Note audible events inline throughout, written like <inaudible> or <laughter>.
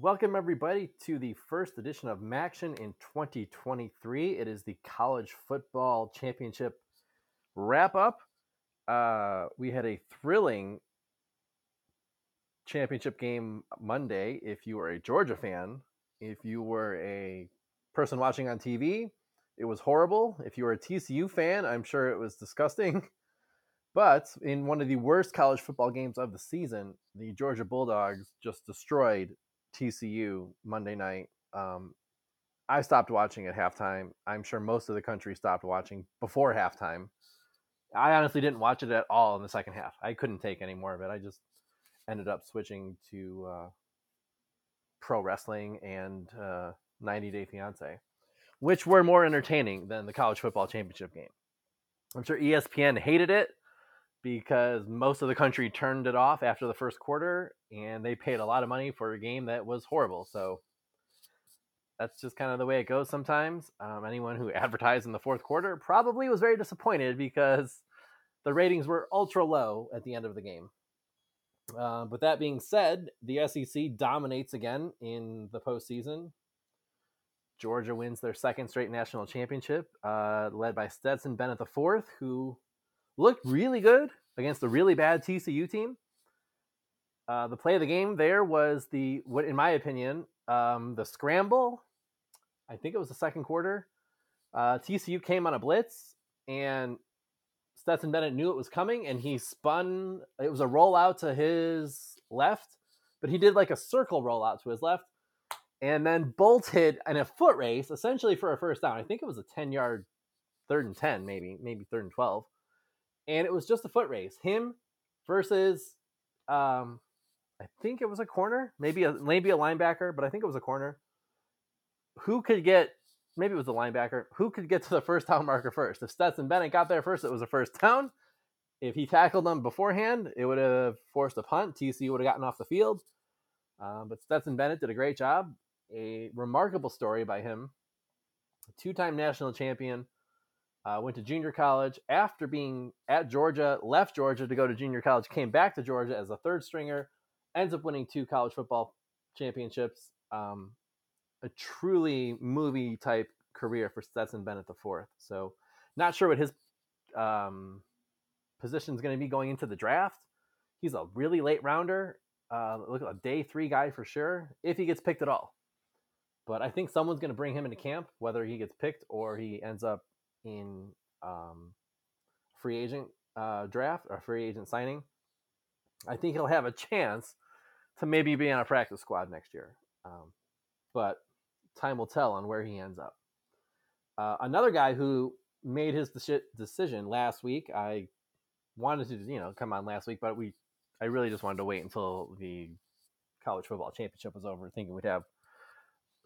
Welcome, everybody, to the first edition of Maction in 2023. It is the College Football Championship wrap up. Uh, we had a thrilling championship game Monday. If you were a Georgia fan, if you were a person watching on TV, it was horrible. If you were a TCU fan, I'm sure it was disgusting. <laughs> But in one of the worst college football games of the season, the Georgia Bulldogs just destroyed TCU Monday night. Um, I stopped watching at halftime. I'm sure most of the country stopped watching before halftime. I honestly didn't watch it at all in the second half. I couldn't take any more of it. I just ended up switching to uh, pro wrestling and uh, 90 Day Fiance, which were more entertaining than the college football championship game. I'm sure ESPN hated it because most of the country turned it off after the first quarter and they paid a lot of money for a game that was horrible. So that's just kind of the way it goes sometimes. Um, anyone who <laughs> advertised in the fourth quarter probably was very disappointed because the ratings were ultra low at the end of the game. Uh, but that being said, the SEC dominates again in the postseason. Georgia wins their second straight national championship, uh, led by Stetson Bennett IV, who looked really good against a really bad TCU team. Uh, the play of the game there was the what, in my opinion, um, the scramble. I think it was the second quarter. Uh, TCU came on a blitz, and Stetson Bennett knew it was coming, and he spun. It was a rollout to his left, but he did like a circle rollout to his left, and then bolted in a foot race, essentially for a first down. I think it was a ten yard, third and ten, maybe, maybe third and twelve and it was just a foot race. Him versus, um, I think it was a corner, maybe a maybe a linebacker, but I think it was a corner. Who could get? Maybe it was a linebacker. Who could get to the first down marker first? If Stetson Bennett got there first, it was a first down. If he tackled them beforehand, it would have forced a punt. TC would have gotten off the field. Um, but Stetson Bennett did a great job. A remarkable story by him. Two-time national champion uh, went to junior college after being at Georgia, left Georgia to go to junior college, came back to Georgia as a third stringer, ends up winning two college football championships. Um, a truly movie type career for Stetson Bennett the fourth. So, not sure what his um, position is going to be going into the draft. He's a really late rounder. Uh, look a day three guy for sure if he gets picked at all. But I think someone's going to bring him into camp, whether he gets picked or he ends up in um, free agent uh, draft or free agent signing, I think he'll have a chance to maybe be on a practice squad next year. Um, but time will tell on where he ends up. Uh, another guy who made his de- decision last week, I wanted to, you know, come on last week, but we, I really just wanted to wait until the college football championship was over, thinking we'd have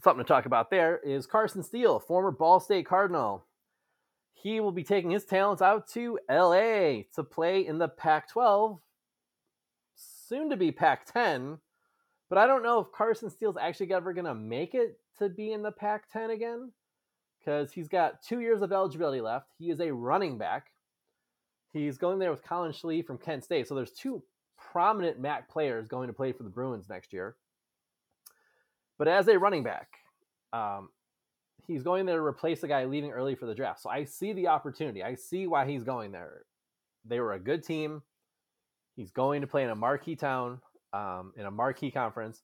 something to talk about there. Is Carson Steele, former Ball State Cardinal, he will be taking his talents out to LA to play in the Pac 12, soon to be Pac 10. But I don't know if Carson Steele's actually ever going to make it to be in the Pac 10 again because he's got two years of eligibility left. He is a running back. He's going there with Collin Schlee from Kent State. So there's two prominent MAC players going to play for the Bruins next year. But as a running back, um, he's going there to replace the guy leaving early for the draft. So I see the opportunity. I see why he's going there. They were a good team. He's going to play in a marquee town, um, in a marquee conference.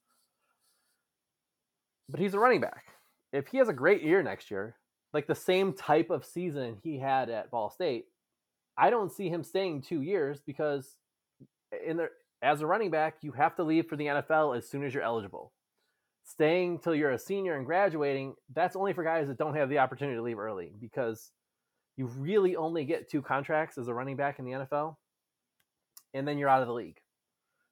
But he's a running back. If he has a great year next year, like the same type of season he had at Ball State, I don't see him staying two years because in the as a running back, you have to leave for the NFL as soon as you're eligible staying till you're a senior and graduating, that's only for guys that don't have the opportunity to leave early because you really only get two contracts as a running back in the NFL, and then you're out of the league.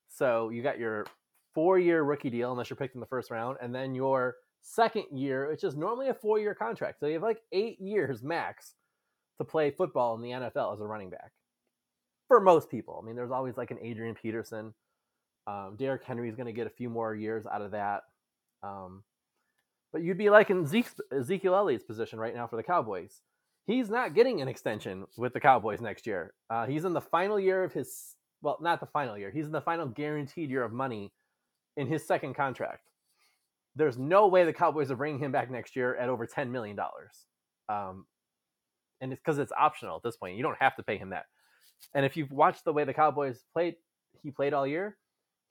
So you got your four year rookie deal, unless you're picked in the first round, and then your second year, which is normally a four year contract. So you have like eight years max to play football in the NFL as a running back. For most people, I mean, there's always like an Adrian Peterson. Um, Derrick Henry is going to get a few more years out of that. Um, but you'd be like in Zeke, Ezekiel Elliott's position right now for the Cowboys. He's not getting an extension with the Cowboys next year. Uh, he's in the final year of his, well, not the final year. He's in the final guaranteed year of money in his second contract. there's no way the Cowboys are bringing him back next year at over $10 million. Um, and it's because it's optional at this point. You don't have to pay him that. And if you've watched the way the Cowboys played, he played all year,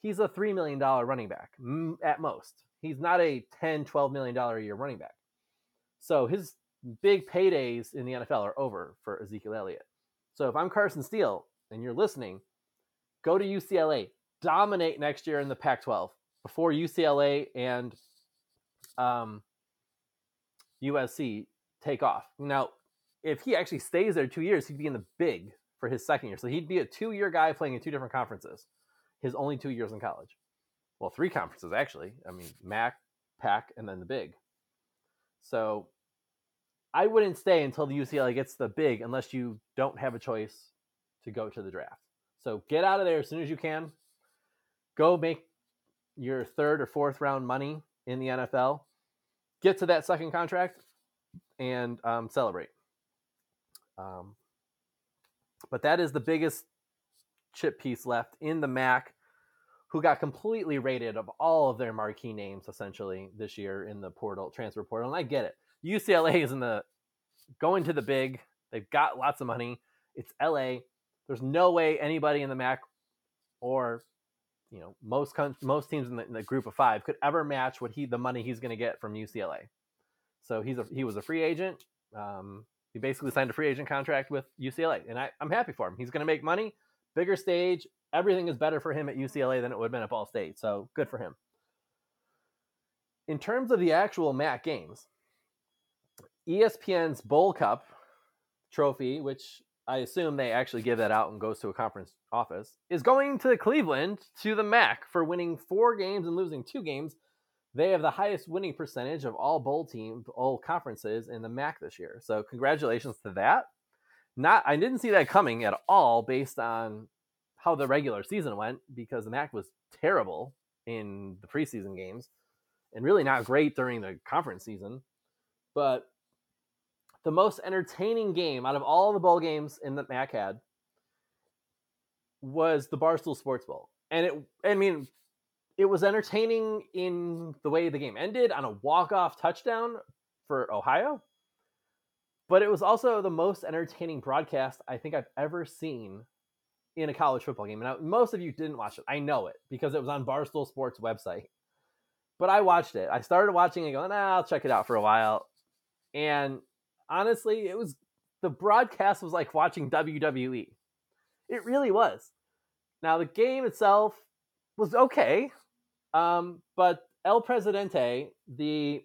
he's a $3 million running back at most. He's not a 10, $12 million a year running back. So his big paydays in the NFL are over for Ezekiel Elliott. So if I'm Carson Steele and you're listening, go to UCLA, dominate next year in the Pac 12 before UCLA and um, USC take off. Now, if he actually stays there two years, he'd be in the big for his second year. So he'd be a two year guy playing in two different conferences, his only two years in college. Well, three conferences, actually. I mean, MAC, PAC, and then the big. So I wouldn't stay until the UCLA gets the big unless you don't have a choice to go to the draft. So get out of there as soon as you can. Go make your third or fourth round money in the NFL. Get to that second contract and um, celebrate. Um, but that is the biggest chip piece left in the MAC, who got completely rated of all of their marquee names essentially this year in the portal transfer portal. And I get it. UCLA is in the going to the big. They've got lots of money. It's LA. There's no way anybody in the MAC or you know most most teams in the, in the, group of five could ever match what he the money he's going to get from UCLA. So he's a he was a free agent. Um, he basically signed a free agent contract with UCLA, and I, I'm happy for him. He's going to make money, bigger stage. Everything is better for him at UCLA than it would have been at Ball State. So good for him. In terms of the actual MAC games, ESPN's Bowl Cup trophy, which I assume they actually give that out and goes to a conference office, is going to Cleveland to the MAC for winning four games and losing two games. They have the highest winning percentage of all bowl teams, all conferences in the MAC this year. So congratulations to that. Not I didn't see that coming at all based on how the regular season went because the MAC was terrible in the preseason games and really not great during the conference season. But the most entertaining game out of all the bowl games in the MAC had was the Barstool Sports Bowl. And it, I mean, it was entertaining in the way the game ended on a walk-off touchdown for Ohio. But it was also the most entertaining broadcast I think I've ever seen in a college football game. Now, most of you didn't watch it. I know it because it was on Barstool Sports website. But I watched it. I started watching it going, nah, I'll check it out for a while. And honestly, it was the broadcast was like watching WWE. It really was. Now the game itself was okay, um, but El Presidente, the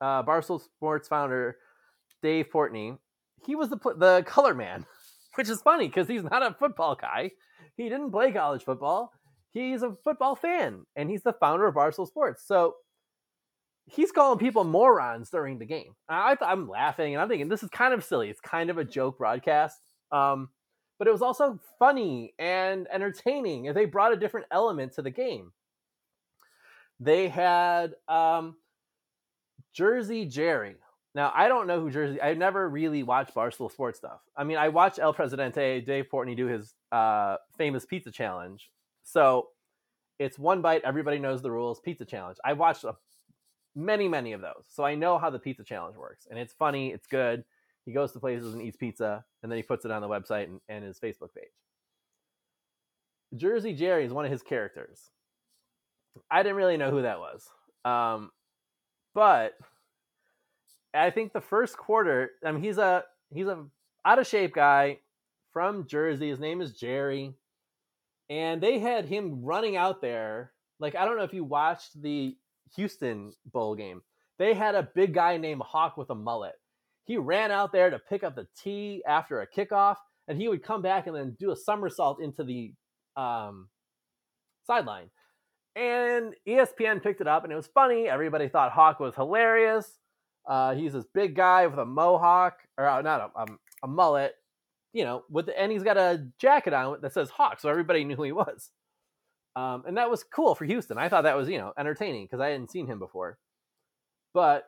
uh, Barstool Sports founder, Dave Portnoy, he was the the color man, <laughs> which is funny because he's not a football guy. He didn't play college football. He's a football fan, and he's the founder of Barstool Sports. So he's calling people morons during the game. I, am laughing and I'm thinking this is kind of silly. It's kind of a joke broadcast, um, but it was also funny and entertaining. And they brought a different element to the game. They had um, Jersey Jerry. Now I don't know who Jersey. I never really watched Barstool Sports stuff. I mean, I watched El Presidente, Dave Portnoy do his uh, famous pizza challenge. So it's one bite. Everybody knows the rules. Pizza challenge. I watched a many, many of those. So I know how the pizza challenge works. And it's funny, it's good. He goes to places and eats pizza, and then he puts it on the website and, and his Facebook page. Jersey Jerry is one of his characters. I didn't really know who that was. Um, but I think the first quarter, I mean, he's a he's a out of shape guy from Jersey. His name is Jerry, and they had him running out there. Like I don't know if you watched the Houston bowl game. They had a big guy named Hawk with a mullet. He ran out there to pick up the tee after a kickoff, and he would come back and then do a somersault into the um, sideline. And ESPN picked it up, and it was funny. Everybody thought Hawk was hilarious. Uh, he's this big guy with a mohawk, or uh, not a, um, a mullet, you know, with the, and he's got a jacket on that says Hawk, so everybody <laughs> knew who he was. Um, and that was cool for Houston. I thought that was, you know, entertaining because I hadn't seen him before. But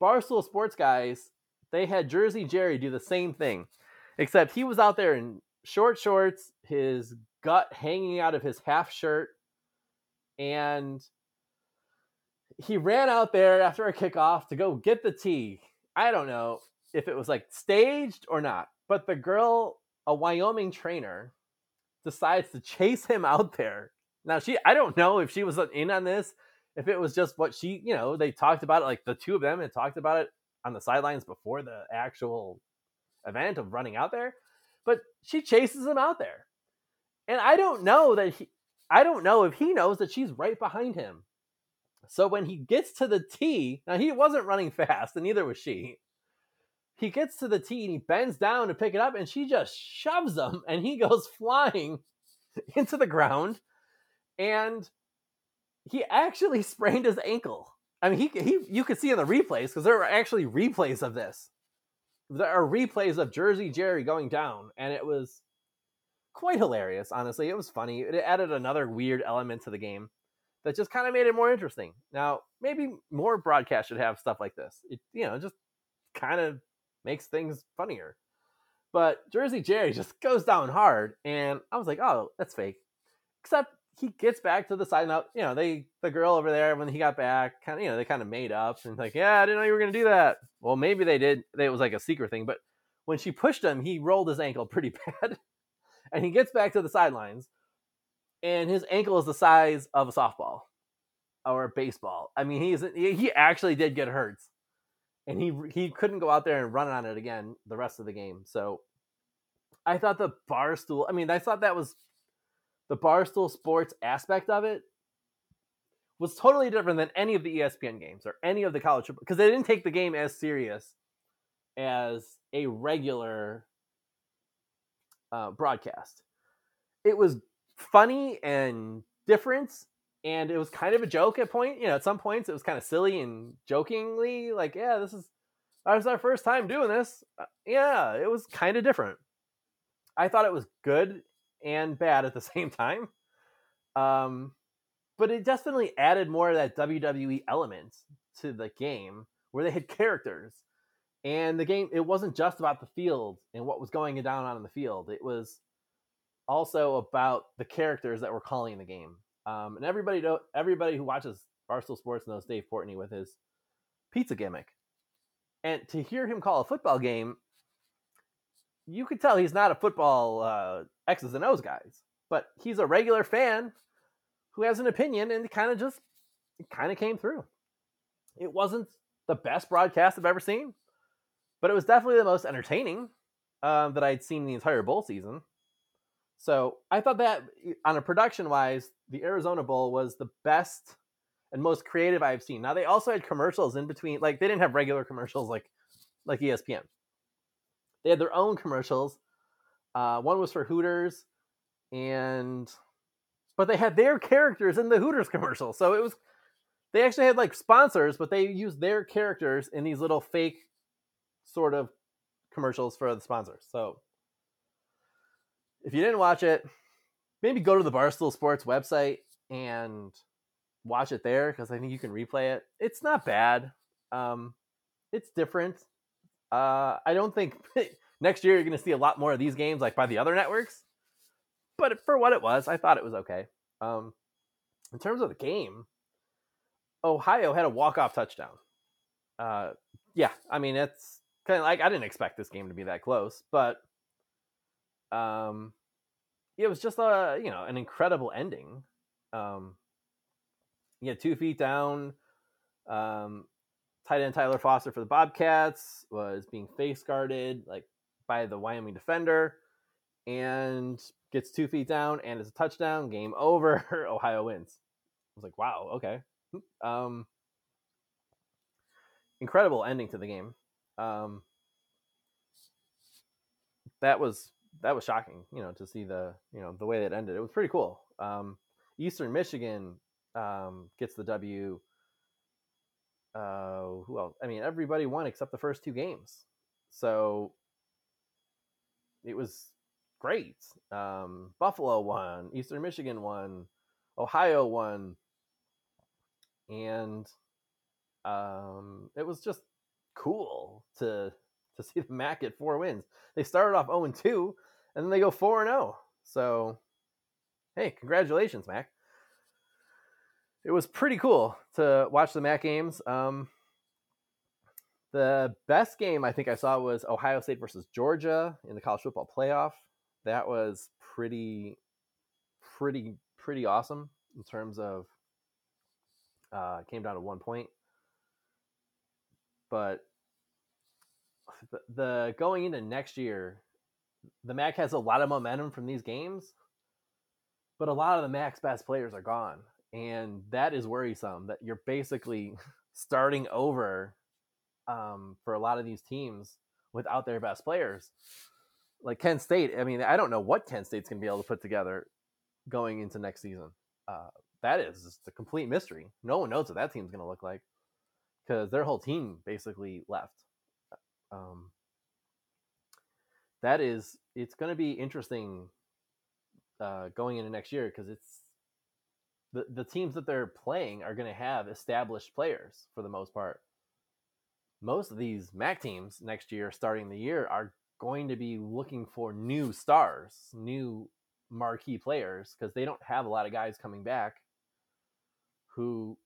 Barstool Sports guys, they had Jersey Jerry do the same thing, except he was out there in short shorts, his gut hanging out of his half shirt, and he ran out there after a kickoff to go get the tee. I don't know if it was like staged or not, but the girl, a Wyoming trainer, decides to chase him out there. Now she I don't know if she was in on this, if it was just what she, you know, they talked about it like the two of them had talked about it on the sidelines before the actual event of running out there, but she chases him out there. And I don't know that he I don't know if he knows that she's right behind him. So when he gets to the tee, now he wasn't running <laughs> fast, and neither was she. He gets to the tee and he bends down to pick it up, and she just shoves him, and he <laughs> goes flying <laughs> into the ground. And he actually sprained his ankle. I mean, he, he you could see in the replays because there are actually replays of this. There are replays of Jersey Jerry going down, and it was quite hilarious. Honestly, it was funny. It added another weird element to the game that just kind of made it more interesting. Now, maybe more broadcasts should have stuff like this. It you know just kind of makes things funnier. But Jersey Jerry <laughs> just goes down hard, and I was like, oh, that's fake. Except he gets back to the side now. You know, they the girl over there when he got back, kind of you know they kind of made up and like, yeah, I didn't know you were gonna do that. Well, maybe they did. It was like a secret thing, but when she pushed him, he rolled his ankle pretty <laughs> bad, and he gets back to the sidelines, and his ankle is the size of a softball or a baseball. I mean, he's he actually did get hurt, and he he couldn't go out there and run on it again the rest of the game. So I thought the barstool. I mean, I thought that was the Barstool Sports aspect of it was totally different than any of the ESPN games or any of the college because they didn't take the game as serious as a regular uh, broadcast. It was funny and different, and it was kind of a joke at point. You know, at some points it was kind of silly and jokingly like, "Yeah, this is that was our first time doing this." Uh, yeah, it was kind of different. I thought it was good and bad at the <laughs> same time. Um, but it definitely added more of that WWE element to the game where they had characters. And the game, it wasn't just about the field and what was going down on the field. It was also about the characters that were calling the game. Um, and everybody, do, everybody who watches Barstool Sports knows Dave Portnoy with his pizza gimmick. And to hear him call a football game you could tell he's not a football uh, X's and O's guys, but he's a regular fan who has an opinion, and kind of just kind of came through. It wasn't the best broadcast I've ever seen, but it was definitely the most entertaining um, that I'd seen the entire bowl season. So I thought that on a production wise, the Arizona Bowl was the best and most creative I've seen. Now they also had commercials in between, like they didn't have regular commercials like like ESPN. They had their own commercials. Uh, one was for Hooters, and but they had their characters in the Hooters commercial. So it was they actually had like sponsors, but they used their characters in these little fake sort of commercials for the sponsors. So if you didn't watch it, maybe go to the Barstool Sports website and watch it there because I think you can replay it. It's not bad. Um, it's different. Uh, I don't think <laughs> next year you're going to see a lot more of these games like by the other networks. But for what it was, I thought it was okay. Um, in terms of the game, Ohio had a walk-off touchdown. Uh, yeah, I mean it's kind of like I didn't expect this game to be that close, but um, it was just a you know an incredible ending. Um, you two feet down. Um, tight end Tyler Foster for the Bobcats was being face guarded like by the Wyoming defender and gets two feet down and it's a touchdown. Game over. <laughs> Ohio wins. I was like, wow, okay. Um, incredible ending to the game. Um, that was that was shocking, you know, to see the you know the way that ended. It was pretty cool. Um, Eastern Michigan um, gets the W uh, who else? I mean, everybody won except the first two games. So it was great. Um, Buffalo won, Eastern Michigan won, Ohio won, and um, it was just cool to <laughs> to see the MAC get four wins. They started off 0 2, and then they go 4 0. So, hey, congratulations, Mac. it was pretty cool to watch the MAC games. Um, the best game I think I saw was Ohio State versus Georgia in the college football playoff. That was pretty, pretty, pretty awesome in terms of uh, came down to one point. But the, going into next year, the MAC has a lot of momentum from these games, but a lot of the MAC's best players are gone, and that is worrisome. That you're basically <laughs> starting over um, for a lot of these teams without their best players. Like Kent State, I mean, I don't know what Kent State's going to be able to put together going into next season. Uh, that is just a complete mystery. No one knows what that team's going to look like because their whole team basically left. Um, that is, it's going to be interesting uh, going into next year because it's the the teams that they're playing are going to have established players for the most part most of these MAC teams next year, starting the year, are going to be looking for new stars, new marquee players, because they don't have a lot of guys coming back who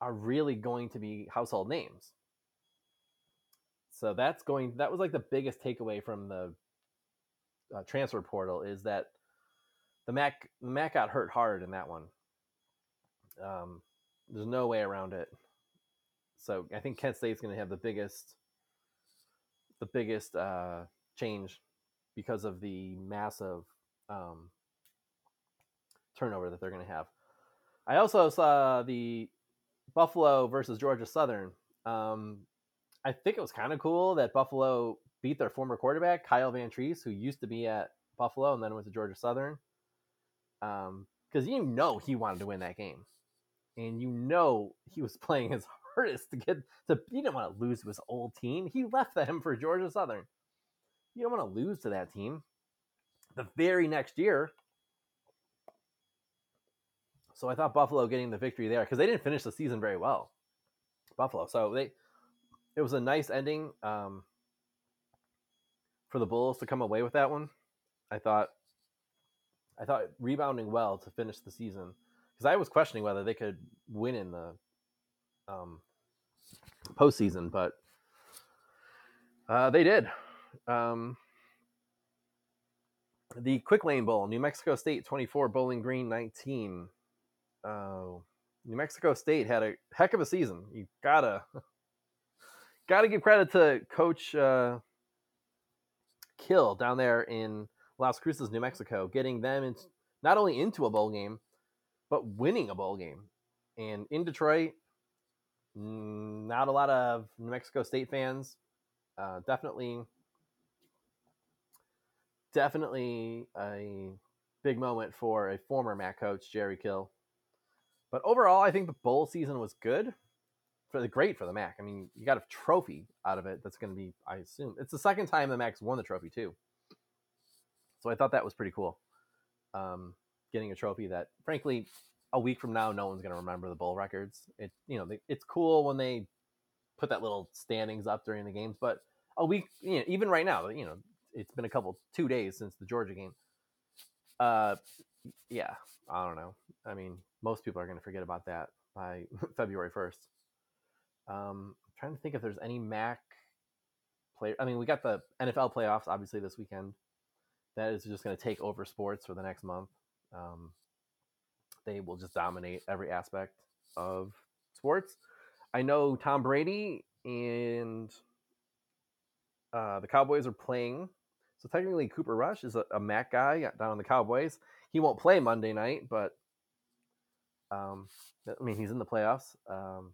are really going to be household names. So that's going. That was like the biggest takeaway from the uh, transfer portal is that the Mac the Mac got hurt hard in that one. Um, there's no way around it. So I think Kent State's going to have the biggest, the biggest uh, change because of the massive um, turnover that they're going to have. I also saw the Buffalo versus Georgia Southern. Um, I think it was kind of cool that Buffalo beat their former quarterback Kyle Vantrease, who used to be at Buffalo and then went to Georgia Southern. Because um, you know he wanted to win that game, and you know he was <laughs> playing his hardest to get to. He didn't want to lose to his old team. He left them for Georgia Southern. You don't want to lose to that team. The very next year. So I thought Buffalo getting the victory there because they didn't finish the season very well. Buffalo. So they it was a nice ending um, for the Bulls to come away with that one. I thought I thought rebounding well to finish the season because I was questioning whether they could win in the um, postseason, but uh, they did. Um, the Quick Lane Bowl, New Mexico State 24, Bowling Green 19. Uh, New Mexico State had a heck of a season. You gotta <laughs> gotta give credit to Coach uh, Kill down there in Las Cruces, New Mexico, getting them in, not only into a bowl game, but winning a bowl game. And in Detroit, not a lot of New Mexico State fans. Uh, definitely, definitely a big moment for a former MAC coach, Jerry Kill. But overall, I think the bowl season was good for great for the MAC. I mean, you got a trophy out of it. That's going to be, I assume, it's the second time the MAC's won the trophy too. So I thought that was pretty cool. Um, getting a trophy that, frankly, a week from now, no one's going to remember the bowl records. It you know it's cool when they put that little standings up during the games, but a week, you know, even right now, you know, it's been a couple two days since the Georgia game. Uh, yeah, I don't know. I mean, most people are going to forget about that by <laughs> February first. Um, I'm trying to think if there's any MAC player. I mean, we got the NFL playoffs obviously this weekend. That is just going to take over sports for the next month. Um, they will just dominate every aspect of sports. I know Tom Brady and uh, the Cowboys are playing. So technically, Cooper Rush is a, a MAC guy down on the Cowboys. He won't play Monday night, but um, I mean, he's in the playoffs. Um,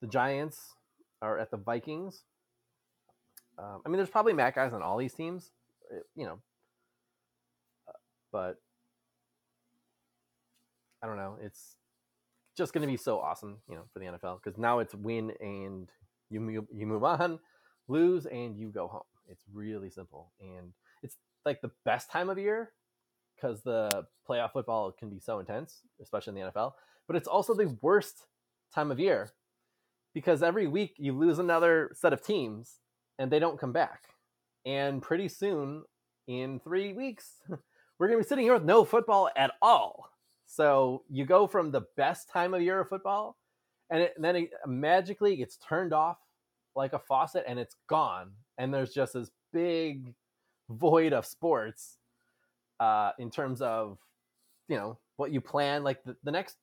the Giants are at the Vikings. Um, I mean, there's probably MAC guys on all these teams, eh, you know, uh, but I don't know. It's just going to be so awesome, you know, for the NFL because now it's win and you you move on, lose and you go home. It's really simple and it's like the best time of year because the playoff football can be so intense, especially in the NFL. But it's also the worst time of year because every week you lose another set of teams and they don't come back. And pretty soon, in three weeks, <laughs> we're going to be sitting here with no football at all. So you go from the best time of year of football, and, it, and then it magically gets turned off like a faucet, and it's gone, and there's just this big void of sports uh, in terms of you know what you plan like the, the next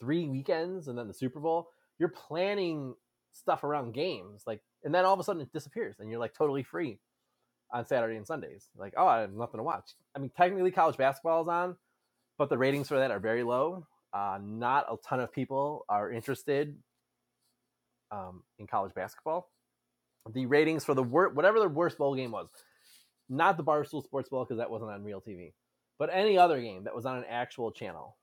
three weekends and then the super bowl you're planning stuff around games like and then all of a sudden it disappears and you're like totally free on saturday and sundays. Like oh i have nothing to watch. I mean technically college basketball is on but the ratings for that are very low. Uh, not a ton of people are interested um, in college basketball. The ratings for the wor- whatever the worst bowl game was not the barstool sports bowl because that wasn't on real tv but any other game that was on an actual channel,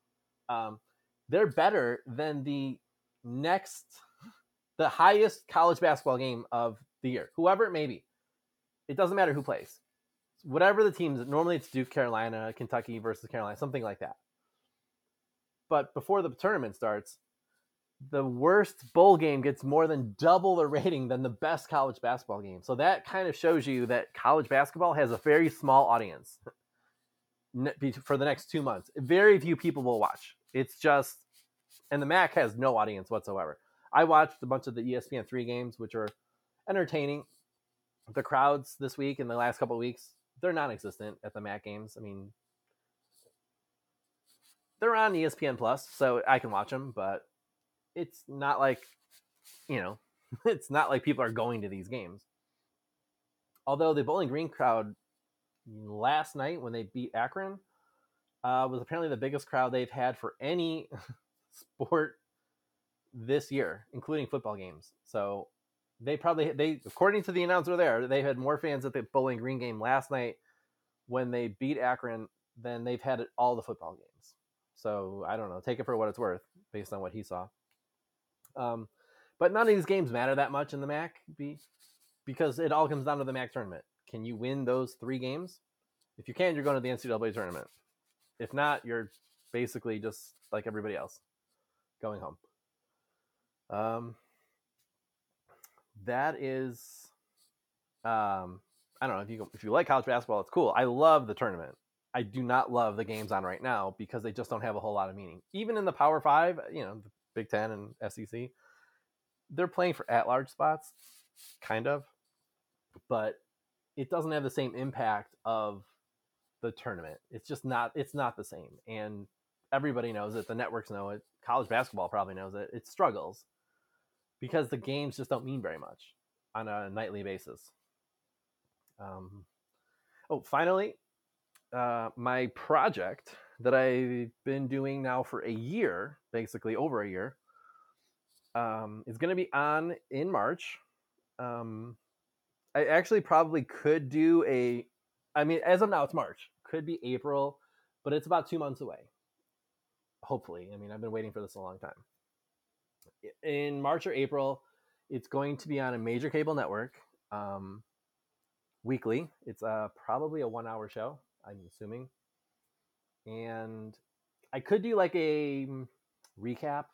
um, they're better than the next, <laughs> the highest college basketball game of the year, whoever it may be. It doesn't matter who plays. Whatever the teams, normally it's Duke, Carolina, Kentucky versus Carolina, something like that. But before the tournament starts, the worst bowl game gets more than double the rating than the best college basketball game. So that kind of shows you that college basketball has a very small audience <laughs> for the next two months. Very few people will watch. It's just, and the MAC has no audience whatsoever. I watched a bunch of the ESPN three games, which are entertaining. The crowds this week and the last couple weeks, they're non-existent at the MAC games. I mean, they're on ESPN Plus, so I can watch them, but it's not like, you know, <laughs> it's not like people are going to these games. Although the Bowling Green crowd last night when they beat Akron uh, was apparently the biggest crowd they've had for any <laughs> sport this year, including football games. So they probably they according to the announcer there, they had more fans at the Bowling Green game last night when they beat Akron than they've had at all the football games. So I don't know. Take it for what it's worth based on what he saw. Um, but none of these games matter that much in the MAC because it all comes down to the MAC tournament. Can you win those three games? If you can, you're going to the NCAA tournament. If not, you're basically just like everybody else, going home. Um, that is, um, I don't know if you if you like college basketball, it's cool. I love the tournament. I do not love the games on right now because they just don't have a whole lot of meaning. Even in the Power Five, you know, the Big Ten and SEC, they're playing for at-large spots, kind of, but it doesn't have the same impact of the tournament. It's just not it's not the same. And everybody knows it. The networks know it. College basketball probably knows it. It struggles because the games just don't mean very much on a nightly basis. Um, oh, finally, uh, my project that I've been doing now for a year, basically over a year, um, is going to be on in March. Um, I actually probably could do a. I mean, as of now, it's March. Could be April, but it's about two months away. Hopefully, I mean, I've been waiting for this a long time. In March or April, it's going to be on a major cable network um, weekly. It's uh, probably a one-hour show. I'm assuming, and I could do like a mm, recap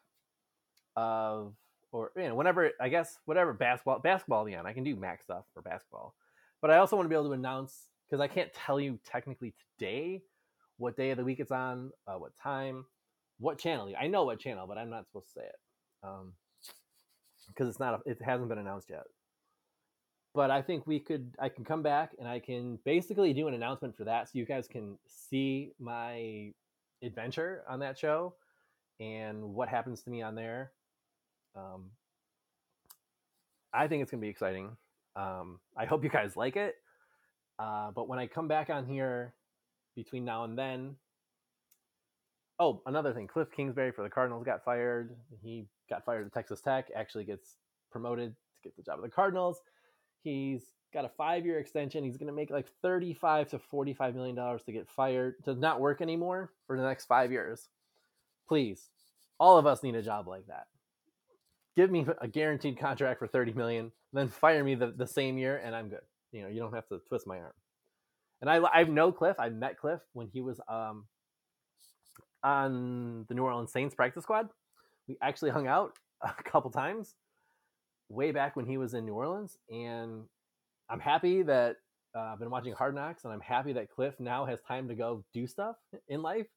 of or you know whenever I guess whatever basketball basketball again I can do MAC stuff for basketball, but I also want to be able to announce because I can't tell you technically today what day of the week it's on, uh, what time, what channel. I know what channel, but I'm not supposed to say it because um, it's not a, it hasn't been announced yet. But I think we could I can come back and I can basically do an announcement for that so you guys can see my adventure on that show and what happens to me on there um, I think it's going to be exciting. Um, I hope you guys like it. Uh, but when I come back on here between now and then, oh, another thing Cliff Kingsbury for the Cardinals got fired. He got fired at Texas Tech, actually gets promoted to get the job at the Cardinals. He's got a five year extension. He's going to make like 35 to 45 million dollars to get fired, to not work anymore for the next five years. Please, all of us need a job like that give me a guaranteed contract for 30 million, then fire me the, the same year and I'm good. You know, you don't have to twist my arm. And I, I know Cliff. I met Cliff when he was um, on the New Orleans Saints practice squad. We actually hung out <laughs> a couple times way back when he was in New Orleans. And I'm happy that uh, I've been watching Hard Knocks and I'm happy that Cliff now has time to go do stuff in life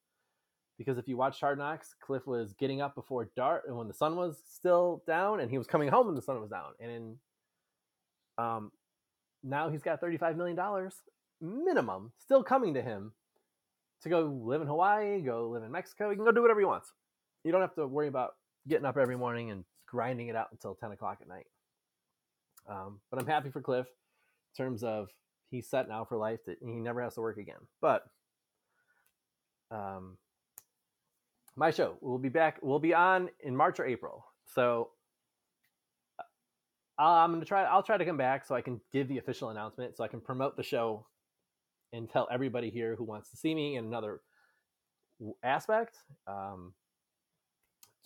because if you watch Hard Knocks, Cliff was getting up before dark and when the sun was still down, and he was coming home when the sun was down. And in, um, now he's got thirty-five million dollars minimum still coming to him to go live in Hawaii, go live in Mexico. You can go do whatever he wants. You don't have to worry about getting up every morning and grinding it out until ten o'clock at night. Um, but I'm happy for Cliff in terms of he's set now for life that he never has to work again. But um, my show will be back. We'll be on in March or April. So uh, I'm gonna try. I'll try to come back so I can give the official announcement, so I can promote the show and tell everybody here who wants to see me in another aspect. Um,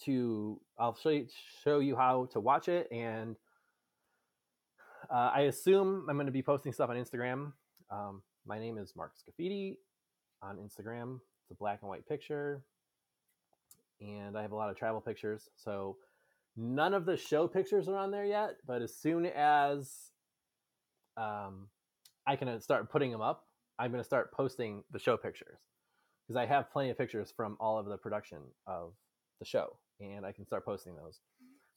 to I'll show you show you how to watch it, and uh, I assume I'm going to be posting stuff on Instagram. Um, my name is Mark Scafidi on Instagram. It's a black and white picture and I have a lot of travel pictures. So none of the show pictures are on there yet, but as soon as um, I can uh, start putting them up, I'm going to start posting the show pictures because I have plenty of pictures from all of the production of the show, and I can start posting those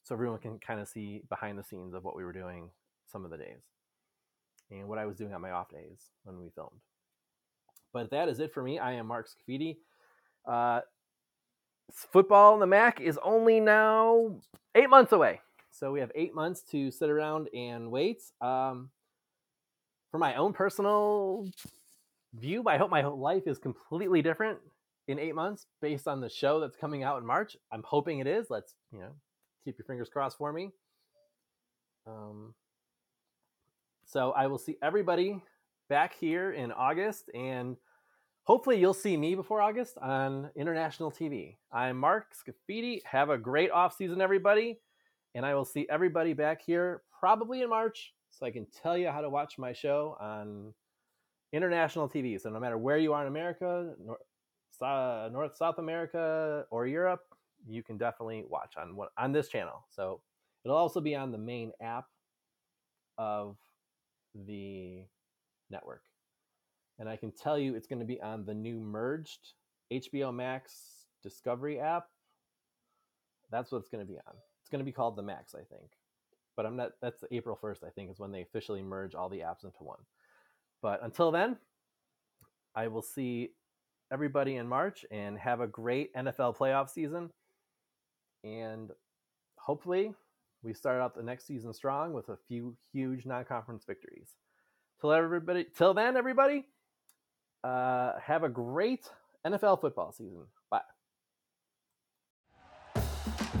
so everyone can kind of see behind the scenes of what we were doing some of the days and what I was doing on my off days when we filmed. But that is it for me. I am Mark Scafidi. Uh, football in the MAC is only now eight months away. So we have eight months to sit around and wait. Um, for my own personal view, I hope my life is completely different in eight months based on the show that's coming out in March. I'm hoping it is. Let's, you know, keep your fingers crossed for me. Um, so I will see everybody back here in August and hopefully you'll see me before August on international TV. I'm Mark Scafidi. Have a great off season, everybody. And I will see everybody back here probably in March so I can tell you how to watch my show on international TV. So no matter where you are in America, North, South America, or Europe, you can definitely watch on on this channel. So it'll also be on the main app of the network and I can tell you it's going to be on the new merged HBO Max Discovery app. That's what it's going to be on. It's going to be called the Max, I think. But I'm not. That's April 1st, I think, is when they officially merge all the apps into one. But until then, I will see everybody in March and have a great NFL playoff season. And hopefully, we start out the next season strong with a few huge non-conference victories. Till everybody, till then, everybody, uh, have a great NFL football season.